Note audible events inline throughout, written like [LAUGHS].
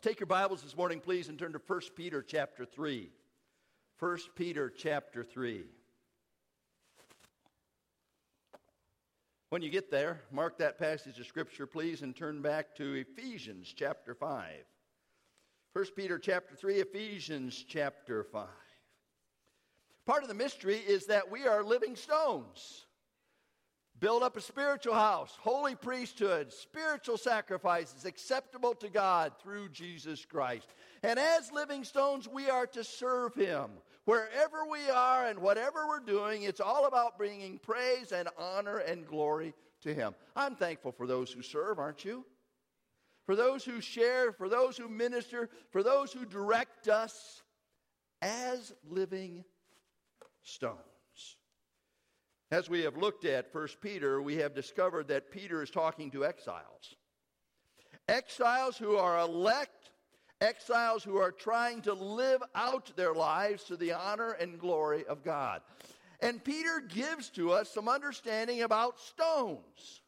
Take your Bibles this morning, please, and turn to 1 Peter chapter 3. 1 Peter chapter 3. When you get there, mark that passage of Scripture, please, and turn back to Ephesians chapter 5. 1 Peter chapter 3, Ephesians chapter 5. Part of the mystery is that we are living stones. Build up a spiritual house, holy priesthood, spiritual sacrifices acceptable to God through Jesus Christ. And as living stones, we are to serve Him. Wherever we are and whatever we're doing, it's all about bringing praise and honor and glory to Him. I'm thankful for those who serve, aren't you? For those who share, for those who minister, for those who direct us as living stones. As we have looked at 1 Peter, we have discovered that Peter is talking to exiles. Exiles who are elect, exiles who are trying to live out their lives to the honor and glory of God. And Peter gives to us some understanding about stones,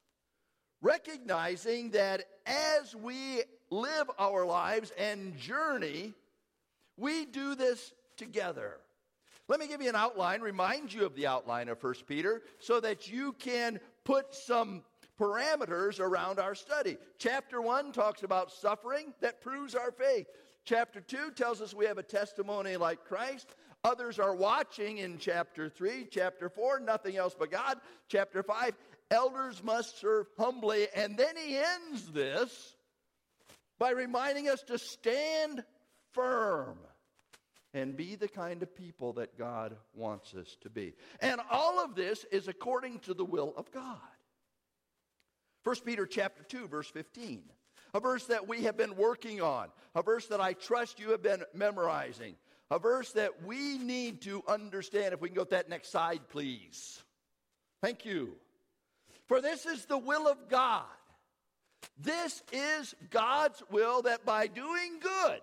recognizing that as we live our lives and journey, we do this together. Let me give you an outline, remind you of the outline of 1 Peter, so that you can put some parameters around our study. Chapter 1 talks about suffering that proves our faith. Chapter 2 tells us we have a testimony like Christ. Others are watching in chapter 3. Chapter 4, nothing else but God. Chapter 5, elders must serve humbly. And then he ends this by reminding us to stand firm and be the kind of people that God wants us to be. And all of this is according to the will of God. 1 Peter chapter 2 verse 15. A verse that we have been working on, a verse that I trust you have been memorizing, a verse that we need to understand. If we can go to that next slide, please. Thank you. For this is the will of God. This is God's will that by doing good,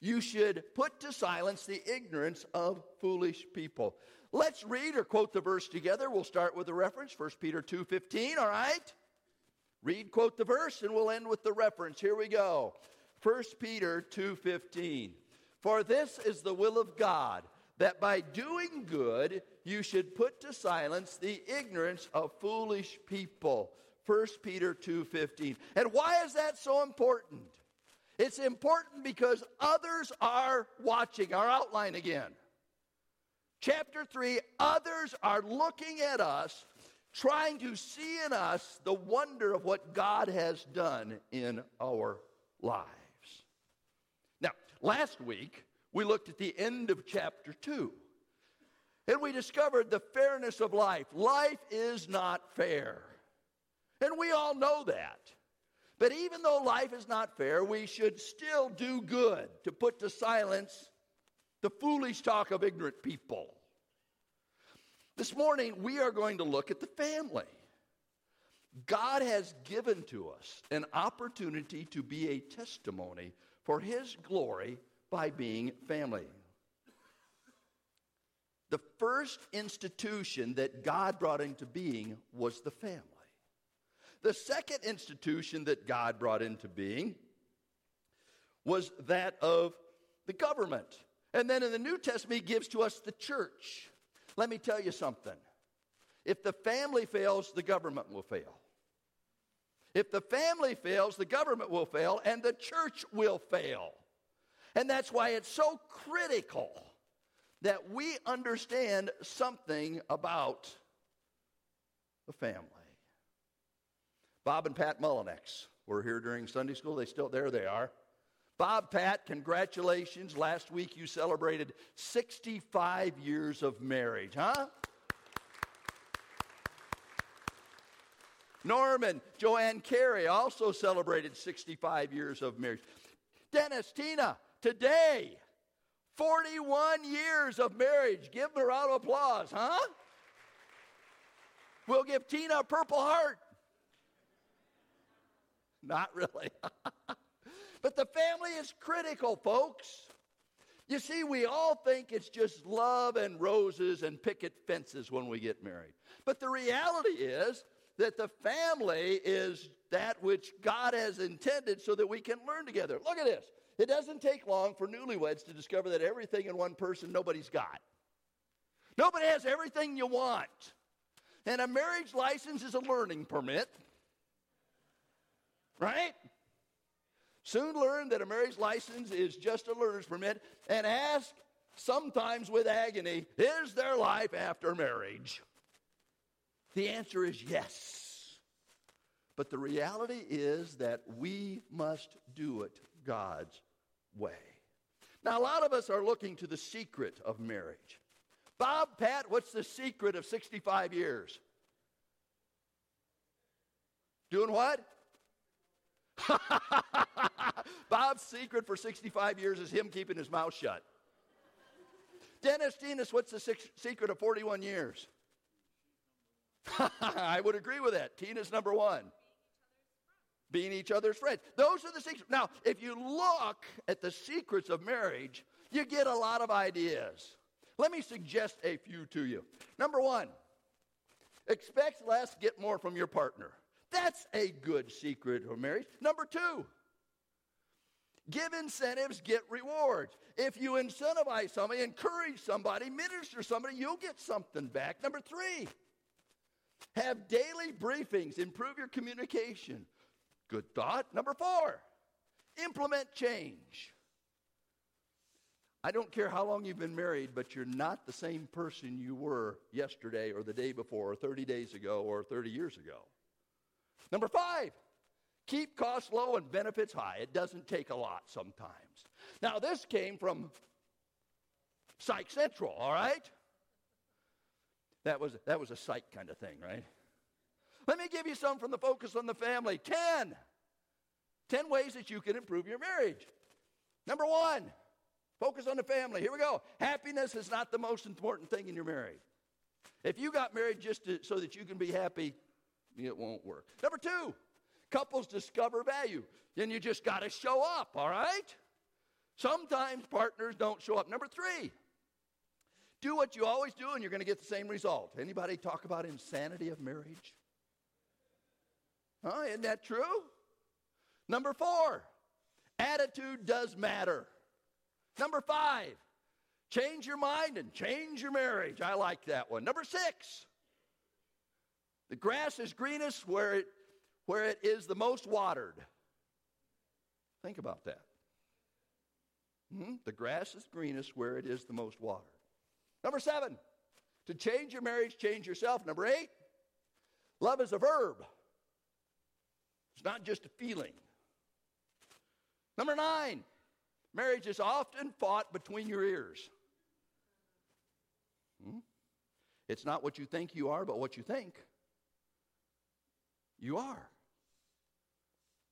you should put to silence the ignorance of foolish people. Let's read or quote the verse together. We'll start with the reference, 1 Peter 2:15, all right? Read, quote the verse, and we'll end with the reference. Here we go. 1 Peter 2:15. For this is the will of God, that by doing good you should put to silence the ignorance of foolish people. 1 Peter 2:15. And why is that so important? It's important because others are watching. Our outline again. Chapter 3 others are looking at us, trying to see in us the wonder of what God has done in our lives. Now, last week, we looked at the end of chapter 2. And we discovered the fairness of life. Life is not fair. And we all know that. But even though life is not fair, we should still do good to put to silence the foolish talk of ignorant people. This morning, we are going to look at the family. God has given to us an opportunity to be a testimony for His glory by being family. The first institution that God brought into being was the family. The second institution that God brought into being was that of the government. And then in the New Testament, he gives to us the church. Let me tell you something. If the family fails, the government will fail. If the family fails, the government will fail, and the church will fail. And that's why it's so critical that we understand something about the family. Bob and Pat Mullinex were here during Sunday school. They still there they are. Bob, Pat, congratulations. Last week you celebrated 65 years of marriage, huh? Norman, Joanne Carey also celebrated 65 years of marriage. Dennis, Tina, today, 41 years of marriage. Give them a round of applause, huh? We'll give Tina a Purple Heart. Not really. [LAUGHS] but the family is critical, folks. You see, we all think it's just love and roses and picket fences when we get married. But the reality is, that the family is that which God has intended so that we can learn together. Look at this. It doesn't take long for newlyweds to discover that everything in one person nobody's got. Nobody has everything you want. And a marriage license is a learning permit. Right? Soon learn that a marriage license is just a learner's permit and ask, sometimes with agony, is there life after marriage? The answer is yes. But the reality is that we must do it God's way. Now, a lot of us are looking to the secret of marriage. Bob, Pat, what's the secret of 65 years? Doing what? [LAUGHS] Bob's secret for 65 years is him keeping his mouth shut. Dennis Dennis, what's the secret of 41 years? [LAUGHS] I would agree with that. Tina's number one. Being each other's friends. Those are the secrets. Now, if you look at the secrets of marriage, you get a lot of ideas. Let me suggest a few to you. Number one, expect less, get more from your partner. That's a good secret of marriage. Number two, give incentives, get rewards. If you incentivize somebody, encourage somebody, minister somebody, you'll get something back. Number three, have daily briefings, improve your communication. Good thought. Number four, implement change. I don't care how long you've been married, but you're not the same person you were yesterday or the day before or 30 days ago or 30 years ago. Number five, keep costs low and benefits high. It doesn't take a lot sometimes. Now, this came from Psych Central, all right? That was, that was a psych kind of thing, right? Let me give you some from the Focus on the Family. Ten. Ten ways that you can improve your marriage. Number one, focus on the family. Here we go. Happiness is not the most important thing in your marriage. If you got married just to, so that you can be happy, it won't work. Number two, couples discover value. Then you just got to show up, all right? Sometimes partners don't show up. Number three, do what you always do and you're going to get the same result. Anybody talk about insanity of marriage? Huh? Isn't that true? Number four, attitude does matter. Number five, change your mind and change your marriage. I like that one. Number six, the grass is greenest where it, where it is the most watered. Think about that. Hmm? The grass is greenest where it is the most watered. Number seven, to change your marriage, change yourself. Number eight, love is a verb, it's not just a feeling. Number nine, marriage is often fought between your ears. Hmm? It's not what you think you are, but what you think you are.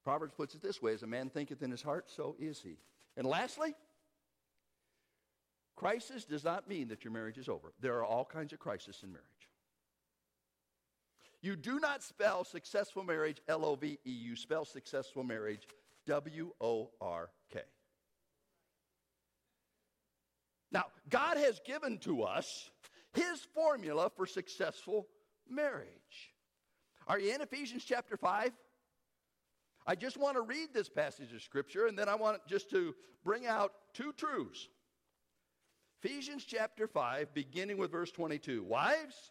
Proverbs puts it this way as a man thinketh in his heart, so is he. And lastly, crisis does not mean that your marriage is over. There are all kinds of crises in marriage. You do not spell successful marriage L O V E, you spell successful marriage W O R K. Now, God has given to us his formula for successful marriage. Are you in Ephesians chapter 5? I just want to read this passage of Scripture and then I want just to bring out two truths. Ephesians chapter 5, beginning with verse 22. Wives,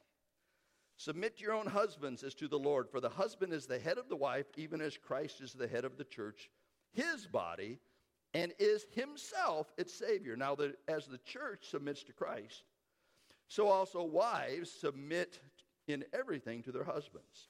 submit your own husbands as to the Lord, for the husband is the head of the wife, even as Christ is the head of the church, his body, and is himself its Savior. Now, that as the church submits to Christ, so also wives submit in everything to their husbands.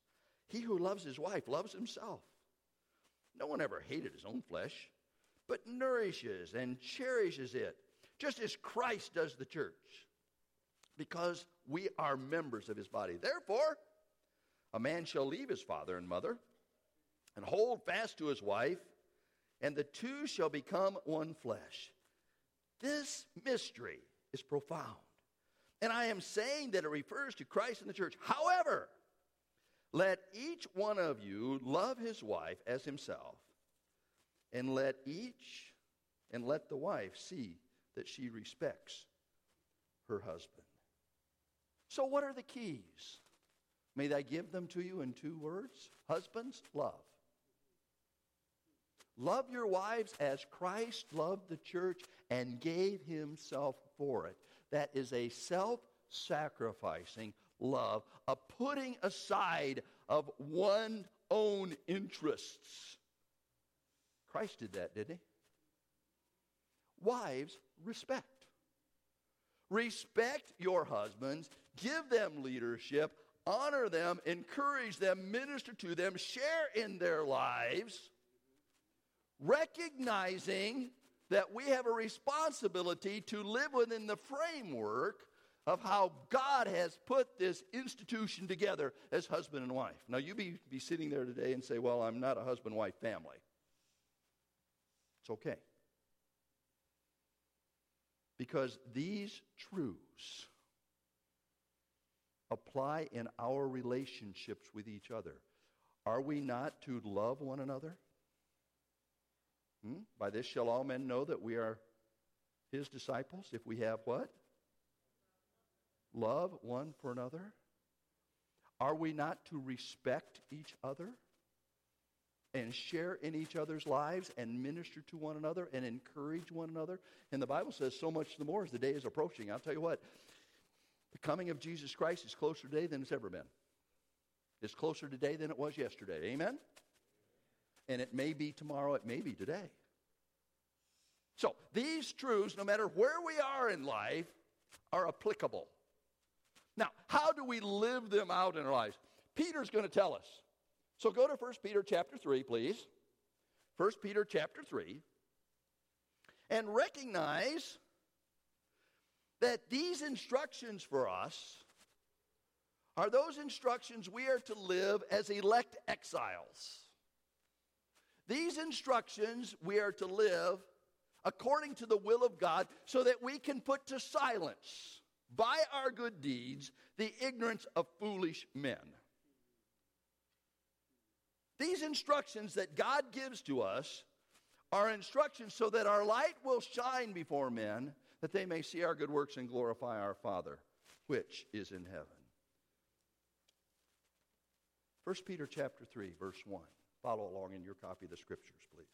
He who loves his wife loves himself. No one ever hated his own flesh, but nourishes and cherishes it, just as Christ does the church, because we are members of his body. Therefore, A man shall leave his father and mother and hold fast to his wife, and the two shall become one flesh. This mystery is profound. And I am saying that it refers to Christ and the church. However, let each one of you love his wife as himself, and let each and let the wife see that she respects her husband. So, what are the keys? May I give them to you in two words? Husbands, love. Love your wives as Christ loved the church and gave himself for it. That is a self sacrificing love, a putting aside of one's own interests. Christ did that, didn't he? Wives, respect. Respect your husbands, give them leadership, honor them, encourage them, minister to them, share in their lives, recognizing that we have a responsibility to live within the framework of how God has put this institution together as husband and wife. Now, you be, be sitting there today and say, Well, I'm not a husband wife family. It's okay. Because these truths apply in our relationships with each other. Are we not to love one another? Hmm? By this shall all men know that we are his disciples if we have what? Love one for another. Are we not to respect each other? and share in each other's lives and minister to one another and encourage one another. And the Bible says so much the more as the day is approaching. I'll tell you what, the coming of Jesus Christ is closer today than it's ever been. It's closer today than it was yesterday. Amen? And it may be tomorrow, it may be today. So, these truths, no matter where we are in life, are applicable. Now, how do we live them out in our lives? Peter's going to tell us. So go to 1 Peter chapter 3, please. 1 Peter chapter 3. And recognize that these instructions for us are those instructions we are to live as elect exiles. These instructions we are to live according to the will of God so that we can put to silence by our good deeds the ignorance of foolish men. These instructions that God gives to us are instructions so that our light will shine before men, that they may see our good works and glorify our Father, which is in heaven. 1 Peter chapter 3, verse 1. Follow along in your copy of the scriptures, please.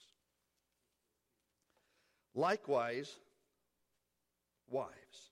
Likewise, wives,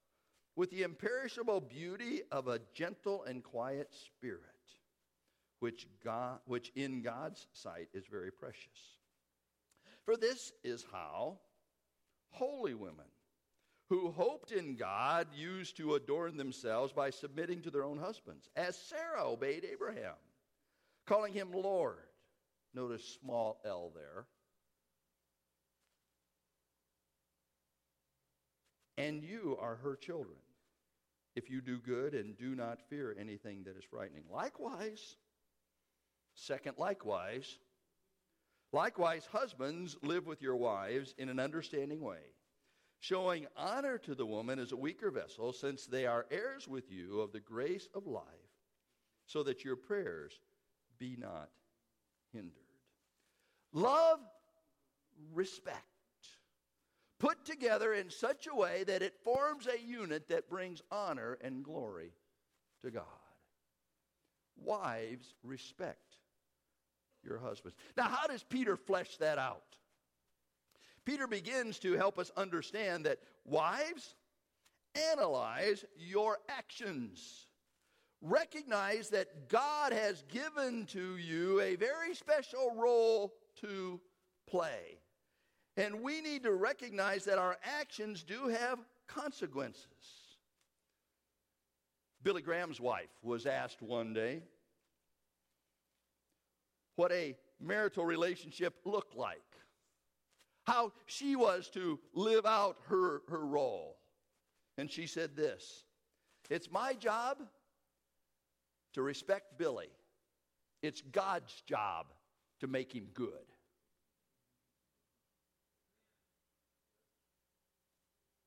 with the imperishable beauty of a gentle and quiet spirit which, God, which in God's sight is very precious. For this is how holy women who hoped in God used to adorn themselves by submitting to their own husbands, as Sarah obeyed Abraham, calling him Lord. Notice small l there. And you are her children, if you do good and do not fear anything that is frightening. Likewise, Second, likewise, likewise, husbands, live with your wives in an understanding way, showing honor to the woman as a weaker vessel, since they are heirs with you of the grace of life, so that your prayers be not hindered. Love, respect, put together in such a way that it forms a unit that brings honor and glory to God. Wives, respect your husbands. Now, how does Peter flesh that out? Peter begins to help us understand that wives, analyze your actions. recognize that God has given to you a very special role to play. And we need to recognize that our actions do have consequences. Billy Graham's wife was asked one day what a marital relationship looked like, how she was to live out her, her role. And she said this It's my job to respect Billy, it's God's job to make him good.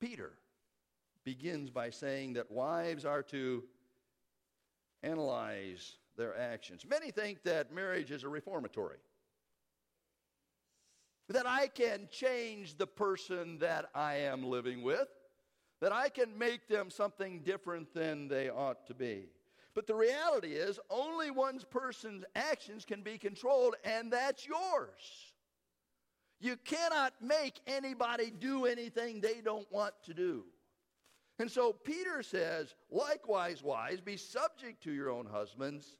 Peter begins by saying that wives are to analyze their actions. Many think that marriage is a reformatory, that I can change the person that I am living with, that I can make them something different than they ought to be. But the reality is, only one person's actions can be controlled, and that's yours. You cannot make anybody do anything they don't want to do. And so Peter says, likewise, wives, be subject to your own husbands,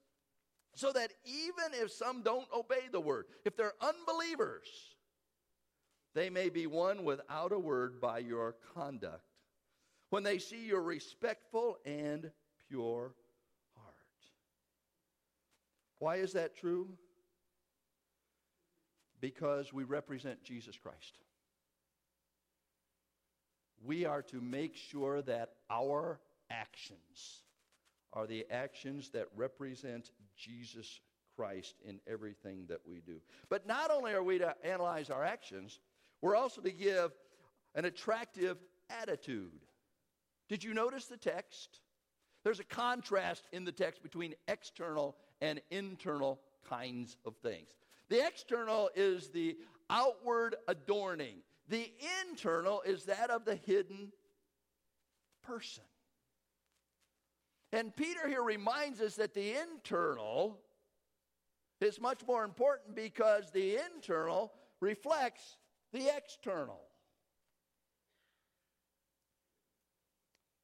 so that even if some don't obey the word, if they're unbelievers, they may be won without a word by your conduct when they see your respectful and pure heart. Why is that true? Because we represent Jesus Christ. We are to make sure that our actions are the actions that represent Jesus Christ in everything that we do. But not only are we to analyze our actions, we're also to give an attractive attitude. Did you notice the text? There's a contrast in the text between external and internal kinds of things. The external is the outward adorning, the internal is that of the hidden person. And Peter here reminds us that the internal is much more important because the internal reflects the external.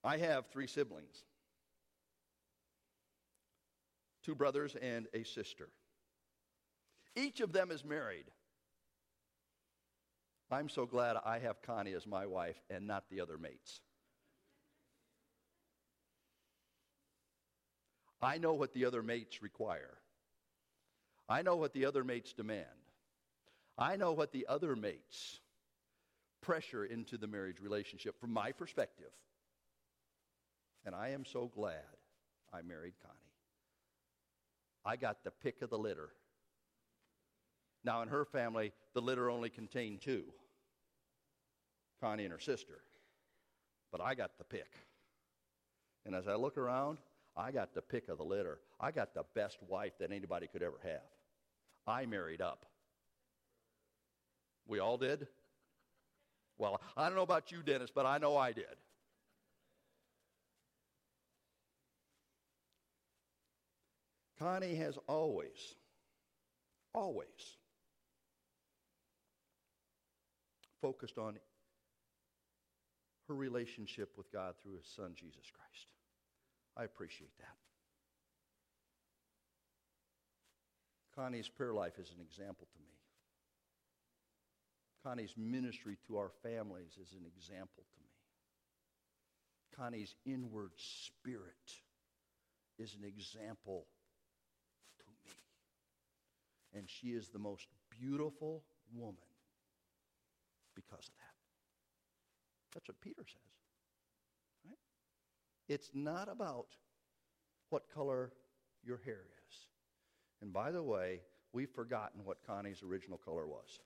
I have three siblings two brothers and a sister. Each of them is married. I'm so glad I have Connie as my wife and not the other mates. I know what the other mates require. I know what the other mates demand. I know what the other mates pressure into the marriage relationship from my perspective. And I am so glad I married Connie. I got the pick of the litter. Now, in her family, the litter only contained two Connie and her sister. But I got the pick. And as I look around, I got the pick of the litter. I got the best wife that anybody could ever have. I married up. We all did? Well, I don't know about you, Dennis, but I know I did. Connie has always, always focused on her relationship with God through his son, Jesus Christ. I appreciate that. Connie's prayer life is an example to me. Connie's ministry to our families is an example to me. Connie's inward spirit is an example to me. And she is the most beautiful woman because of that. That's what Peter says. Right? It's not about what color your hair is. And by the way, we've forgotten what Connie's original color was.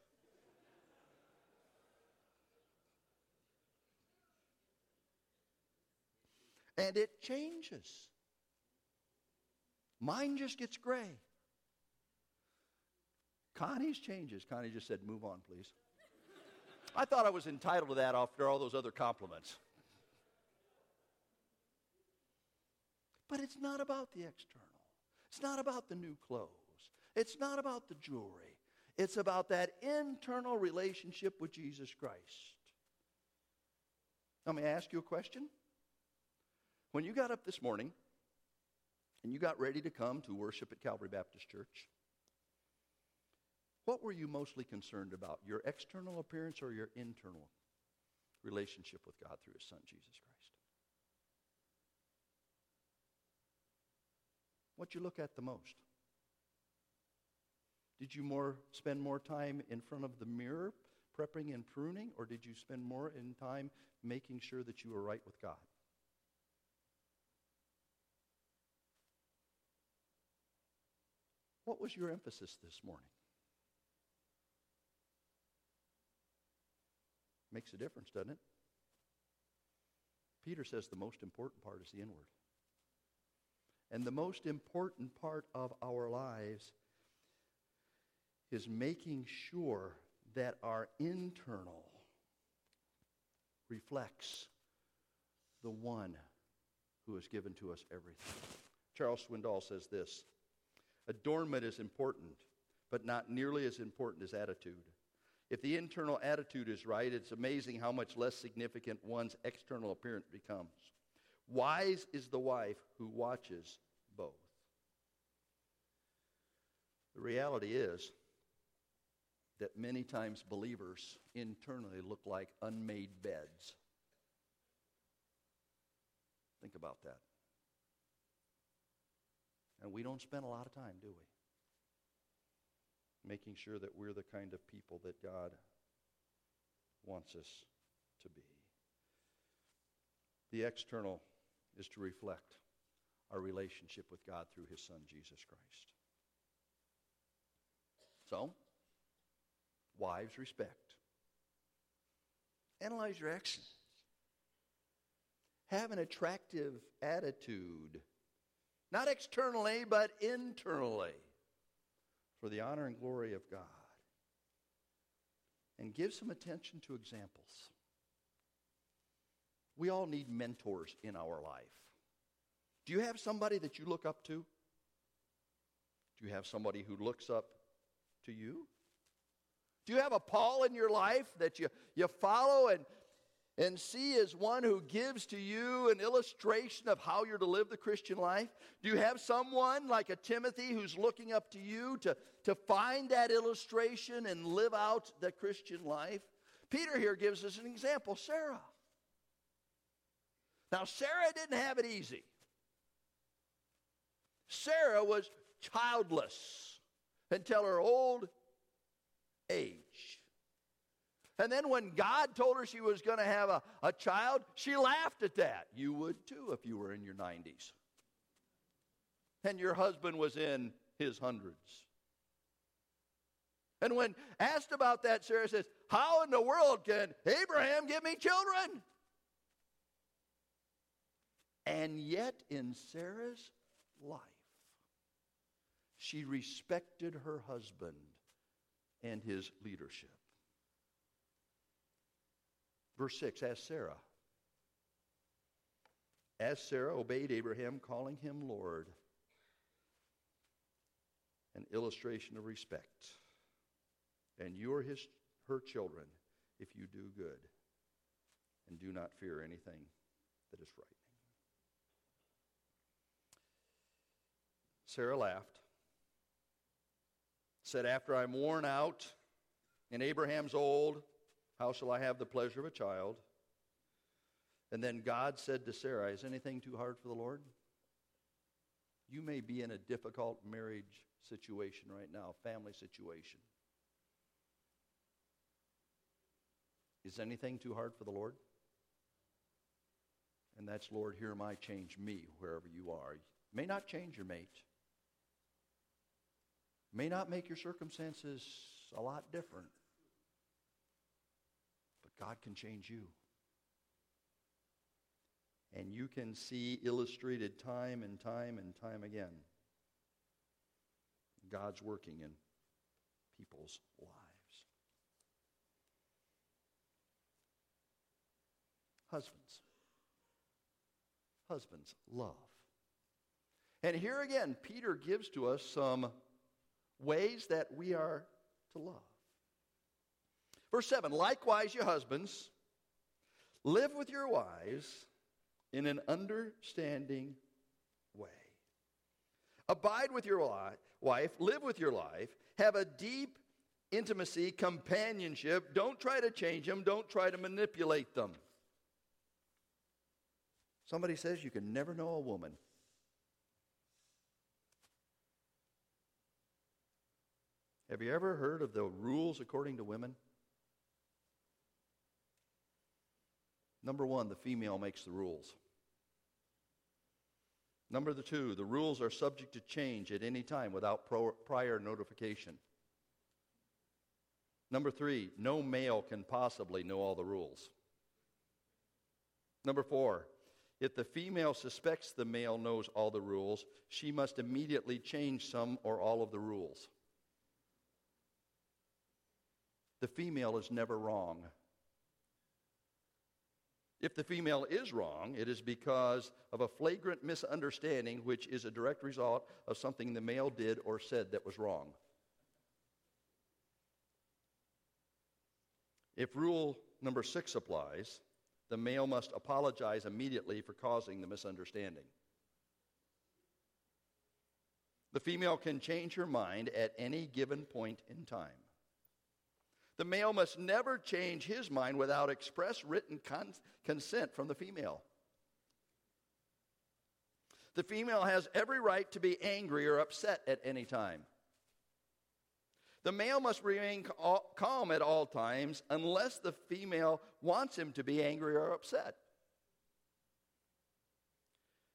and it changes. Mine just gets gray. Connie's changes. Connie just said, Move on, please. I thought I was entitled to that after all those other compliments. But it's not about the external. It's not about the new clothes. It's not about the jewelry. It's about that internal relationship with Jesus Christ. Let me ask you a question. When you got up this morning and you got ready to come to worship at Calvary Baptist Church, what were you mostly concerned about? Your external appearance or your internal relationship with God through His Son, Jesus Christ? What you look at the most? Did you more spend more time in front of the mirror prepping and pruning, or did you spend more in time making sure that you were right with God? What was your emphasis this morning? Makes a difference, doesn't it? Peter says the most important part is the inward. And the most important part of our lives is making sure that our internal reflects the one who has given to us everything. Charles Swindoll says this Adornment is important, but not nearly as important as attitude. If the internal attitude is right, it's amazing how much less significant one's external appearance becomes. Wise is the wife who watches both. The reality is that many times believers internally look like unmade beds. Think about that. And we don't spend a lot of time, do we? Making sure that we're the kind of people that God wants us to be. The external is to reflect our relationship with God through his son, Jesus Christ. So, wives, respect. Analyze your actions. Have an attractive attitude not externally, but internally, for the honor and glory of God. And give some attention to examples. We all need mentors in our life. Do you have somebody that you look up to? Do you have somebody who looks up to you? Do you have a Paul in your life that you, you follow and, and see as one who gives to you an illustration of how you're to live the Christian life? Do you have someone like a Timothy who's looking up to you to, to find that illustration and live out the Christian life? Peter here gives us an example Sarah. Now, Sarah didn't have it easy. Sarah was childless until her old age. And then when God told her she was going to have a, a child, she laughed at that. You would too if you were in your 90s. And your husband was in his hundreds. And when asked about that, Sarah says, How in the world can Abraham give me children? And yet, in Sarah's life, she respected her husband and his leadership. Verse 6 As Sarah. As Sarah obeyed Abraham, calling him Lord, an illustration of respect. And you are his, her children if you do good and do not fear anything that is frightening. Sarah laughed, said, After I'm worn out and Abraham's old, how shall I have the pleasure of a child? And then God said to Sarah, Is anything too hard for the Lord? You may be in a difficult marriage situation right now, family situation. Is anything too hard for the Lord? And that's, Lord, here might change me wherever you are. May not change your mate. May not make your circumstances a lot different. God can change you. And you can see illustrated time and time and time again God's working in people's lives. Husbands. Husbands, love. And here again, Peter gives to us some ways that we are to love. Verse 7 Likewise, you husbands, live with your wives in an understanding way. Abide with your wife, live with your life, have a deep intimacy, companionship. Don't try to change them, don't try to manipulate them. Somebody says you can never know a woman. Have you ever heard of the rules according to women? Number one, the female makes the rules. Number two, the rules are subject to change at any time without pro- prior notification. Number three, no male can possibly know all the rules. Number four, if the female suspects the male knows all the rules, she must immediately change some or all of the rules. The female is never wrong. If the female is wrong, it is because of a flagrant misunderstanding, which is a direct result of something the male did or said that was wrong. If rule number six applies, the male must apologize immediately for causing the misunderstanding. The female can change her mind at any given point in time. The male must never change his mind without express written con- consent from the female. The female has every right to be angry or upset at any time. The male must remain calm at all times unless the female wants him to be angry or upset.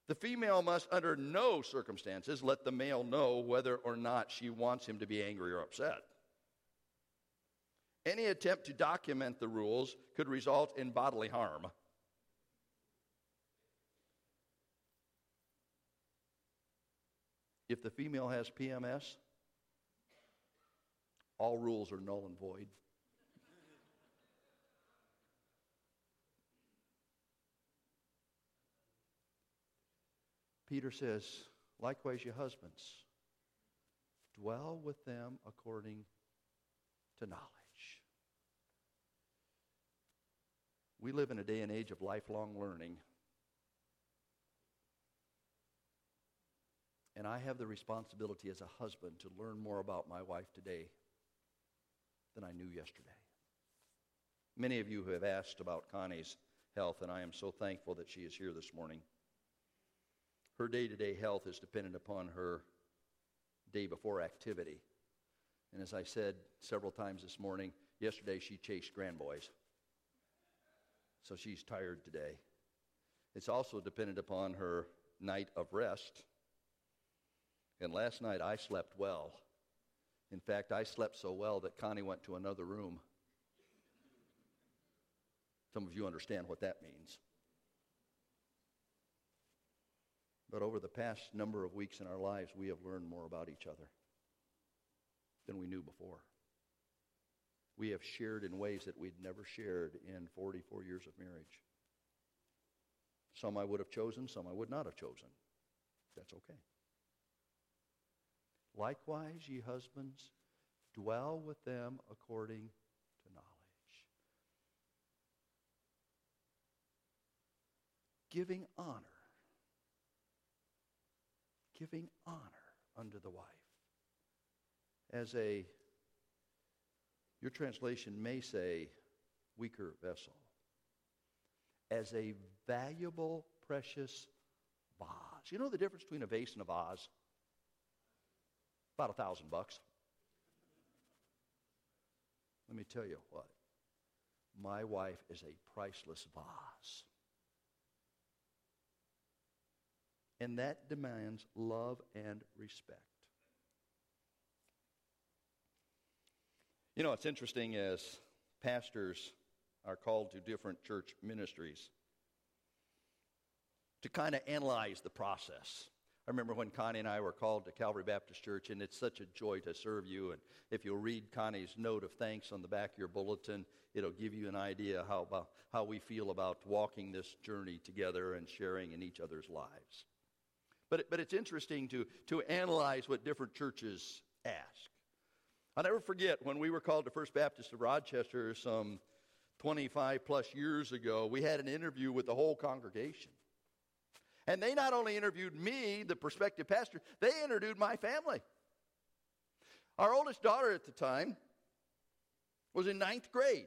The female must, under no circumstances, let the male know whether or not she wants him to be angry or upset. Any attempt to document the rules could result in bodily harm. If the female has PMS, all rules are null and void. Peter says, likewise, you husbands, dwell with them according to knowledge. We live in a day and age of lifelong learning. And I have the responsibility as a husband to learn more about my wife today than I knew yesterday. Many of you have asked about Connie's health, and I am so thankful that she is here this morning. Her day to day health is dependent upon her day before activity. And as I said several times this morning, yesterday she chased grandboys. So she's tired today. It's also dependent upon her night of rest. And last night I slept well. In fact, I slept so well that Connie went to another room. Some of you understand what that means. But over the past number of weeks in our lives, we have learned more about each other than we knew before. We have shared in ways that we'd never shared in 44 years of marriage. Some I would have chosen, some I would not have chosen. That's okay. Likewise, ye husbands, dwell with them according to knowledge. Giving honor. Giving honor unto the wife. As a, your translation may say, weaker vessel. As a valuable, precious vase. You know the difference between a vase and a vase? About a thousand bucks. Let me tell you what. My wife is a priceless vase. And that demands love and respect. You know, it's interesting as pastors are called to different church ministries to kind of analyze the process. I remember when Connie and I were called to Calvary Baptist Church, and it's such a joy to serve you. And if you'll read Connie's note of thanks on the back of your bulletin, it'll give you an idea how, about, how we feel about walking this journey together and sharing in each other's lives. But, but it's interesting to, to analyze what different churches ask. I'll never forget when we were called to First Baptist of Rochester some 25 plus years ago, we had an interview with the whole congregation. And they not only interviewed me, the prospective pastor, they interviewed my family. Our oldest daughter at the time was in ninth grade.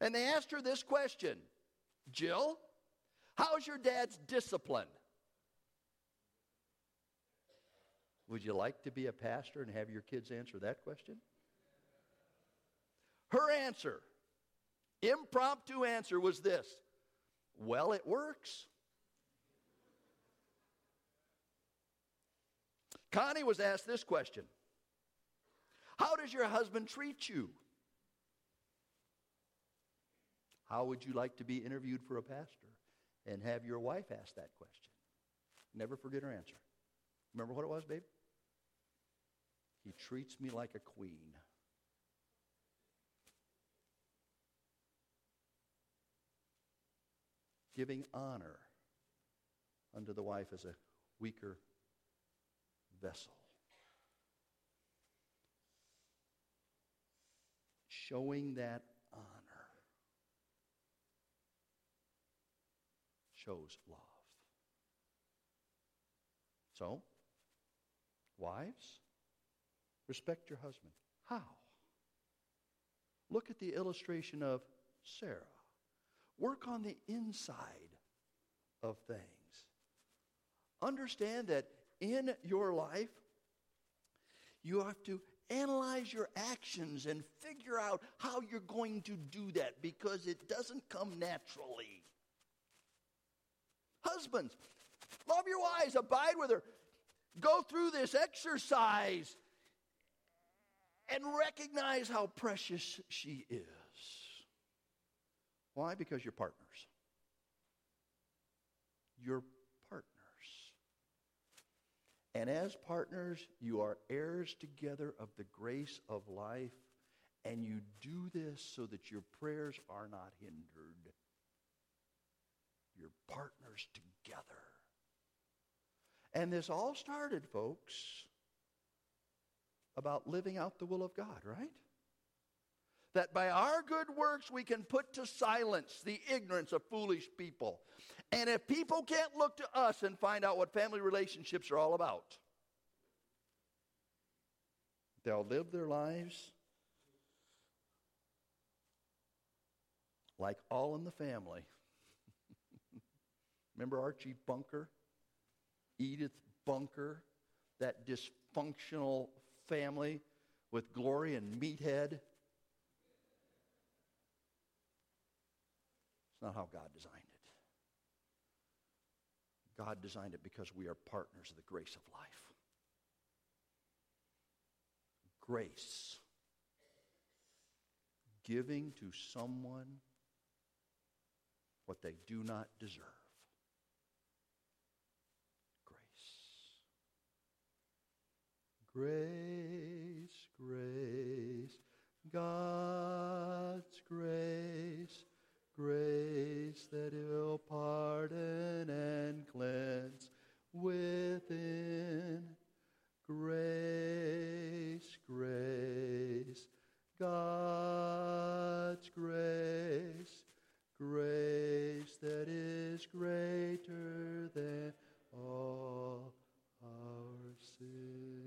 And they asked her this question Jill, how's your dad's discipline? Would you like to be a pastor and have your kids answer that question? Her answer, impromptu answer, was this Well, it works. Connie was asked this question How does your husband treat you? How would you like to be interviewed for a pastor and have your wife ask that question? Never forget her answer. Remember what it was, babe? He treats me like a queen. Giving honor unto the wife as a weaker vessel. Showing that honor shows love. So, wives, respect your husband. How? Look at the illustration of Sarah. Work on the inside of things. Understand that in your life, you have to analyze your actions and figure out how you're going to do that because it doesn't come naturally. Husbands, love your wives, abide with her. Go through this exercise and recognize how precious she is. Why? Because you're partners. You're partners. and as partners, you are heirs together of the grace of life, and you do this so that your prayers are not hindered. You're partners together. And this all started, folks, about living out the will of God, right? That by our good works we can put to silence the ignorance of foolish people. And if people can't look to us and find out what family relationships are all about, they'll live their lives like all in the family. [LAUGHS] Remember Archie Bunker? Edith Bunker? That dysfunctional family with Glory and Meathead? It's not how God designed it. God designed it because we are partners of the grace of life. Grace. Giving to someone what they do not deserve. Grace, grace, God's grace, grace that will pardon and cleanse within. Grace, grace, God's grace, grace that is greater than all our sins.